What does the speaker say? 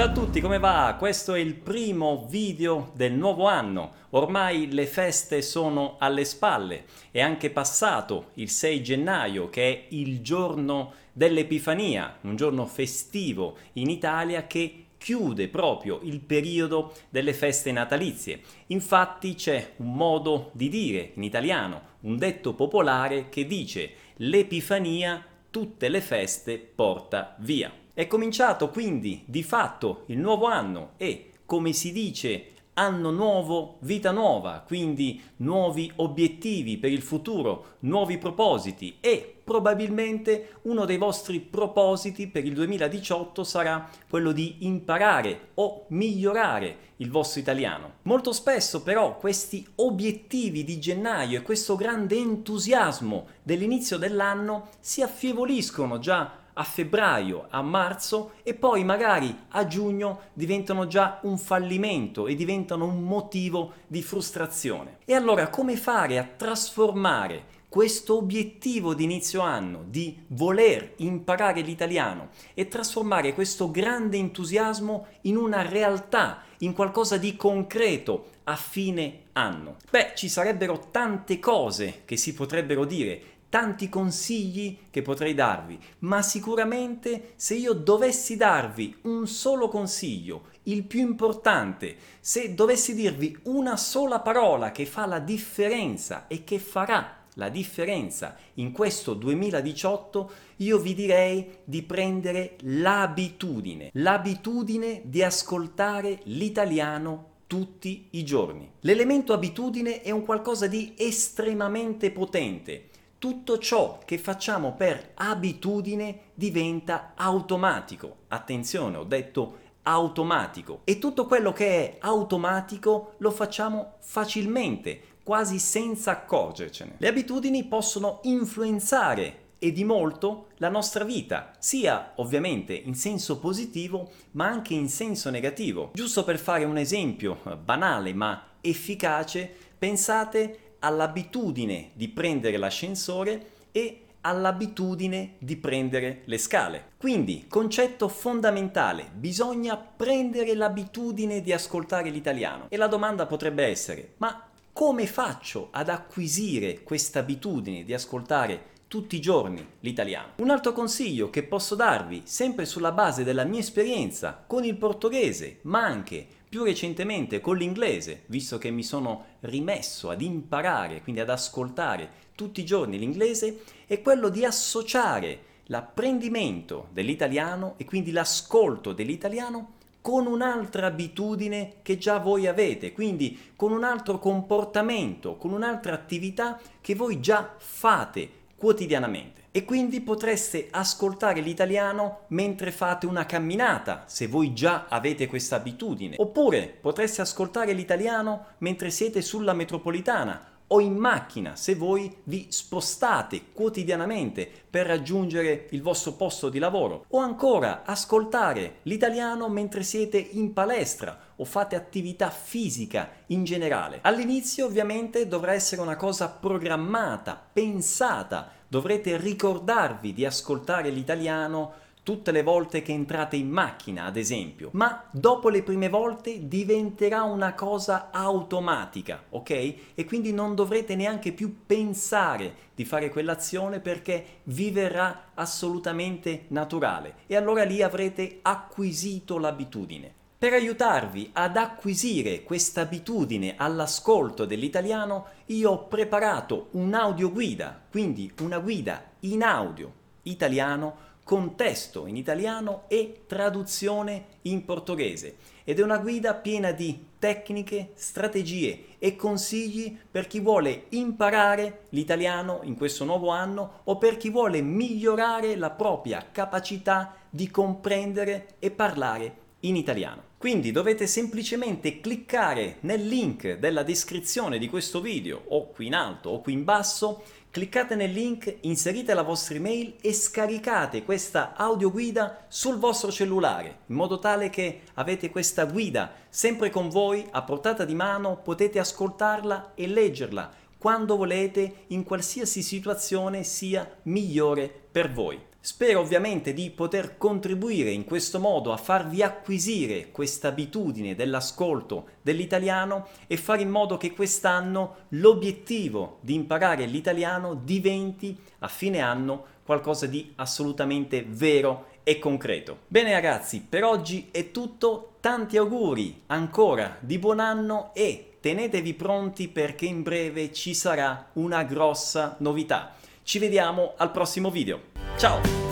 Ciao a tutti, come va? Questo è il primo video del nuovo anno. Ormai le feste sono alle spalle. È anche passato il 6 gennaio, che è il giorno dell'Epifania, un giorno festivo in Italia che chiude proprio il periodo delle feste natalizie. Infatti c'è un modo di dire in italiano, un detto popolare che dice l'Epifania tutte le feste porta via. È cominciato quindi di fatto il nuovo anno e, come si dice, anno nuovo, vita nuova, quindi nuovi obiettivi per il futuro, nuovi propositi e probabilmente uno dei vostri propositi per il 2018 sarà quello di imparare o migliorare il vostro italiano. Molto spesso però questi obiettivi di gennaio e questo grande entusiasmo dell'inizio dell'anno si affievoliscono già a febbraio, a marzo e poi magari a giugno diventano già un fallimento e diventano un motivo di frustrazione. E allora come fare a trasformare questo obiettivo di inizio anno di voler imparare l'italiano e trasformare questo grande entusiasmo in una realtà, in qualcosa di concreto a fine anno? Beh, ci sarebbero tante cose che si potrebbero dire, tanti consigli che potrei darvi, ma sicuramente se io dovessi darvi un solo consiglio, il più importante, se dovessi dirvi una sola parola che fa la differenza e che farà la differenza in questo 2018, io vi direi di prendere l'abitudine, l'abitudine di ascoltare l'italiano tutti i giorni. L'elemento abitudine è un qualcosa di estremamente potente tutto ciò che facciamo per abitudine diventa automatico. Attenzione, ho detto automatico. E tutto quello che è automatico lo facciamo facilmente, quasi senza accorgercene. Le abitudini possono influenzare e di molto la nostra vita, sia ovviamente in senso positivo ma anche in senso negativo. Giusto per fare un esempio banale ma efficace, pensate all'abitudine di prendere l'ascensore e all'abitudine di prendere le scale. Quindi, concetto fondamentale, bisogna prendere l'abitudine di ascoltare l'italiano. E la domanda potrebbe essere, ma come faccio ad acquisire questa abitudine di ascoltare tutti i giorni l'italiano? Un altro consiglio che posso darvi, sempre sulla base della mia esperienza con il portoghese, ma anche più recentemente con l'inglese, visto che mi sono rimesso ad imparare, quindi ad ascoltare tutti i giorni l'inglese, è quello di associare l'apprendimento dell'italiano e quindi l'ascolto dell'italiano con un'altra abitudine che già voi avete, quindi con un altro comportamento, con un'altra attività che voi già fate quotidianamente. E quindi potreste ascoltare l'italiano mentre fate una camminata, se voi già avete questa abitudine, oppure potreste ascoltare l'italiano mentre siete sulla metropolitana o in macchina se voi vi spostate quotidianamente per raggiungere il vostro posto di lavoro o ancora ascoltare l'italiano mentre siete in palestra o fate attività fisica in generale. All'inizio ovviamente dovrà essere una cosa programmata, pensata, dovrete ricordarvi di ascoltare l'italiano tutte le volte che entrate in macchina, ad esempio, ma dopo le prime volte diventerà una cosa automatica, ok? E quindi non dovrete neanche più pensare di fare quell'azione perché vi verrà assolutamente naturale e allora lì avrete acquisito l'abitudine. Per aiutarvi ad acquisire questa abitudine all'ascolto dell'italiano, io ho preparato un'audioguida, quindi una guida in audio italiano con testo in italiano e traduzione in portoghese. Ed è una guida piena di tecniche, strategie e consigli per chi vuole imparare l'italiano in questo nuovo anno o per chi vuole migliorare la propria capacità di comprendere e parlare in italiano. Quindi dovete semplicemente cliccare nel link della descrizione di questo video o qui in alto o qui in basso, cliccate nel link, inserite la vostra email e scaricate questa audioguida sul vostro cellulare in modo tale che avete questa guida sempre con voi a portata di mano, potete ascoltarla e leggerla quando volete in qualsiasi situazione sia migliore per voi. Spero ovviamente di poter contribuire in questo modo a farvi acquisire questa abitudine dell'ascolto dell'italiano e fare in modo che quest'anno l'obiettivo di imparare l'italiano diventi a fine anno qualcosa di assolutamente vero e concreto. Bene ragazzi, per oggi è tutto, tanti auguri ancora di buon anno e tenetevi pronti perché in breve ci sarà una grossa novità. Ci vediamo al prossimo video. Ciao!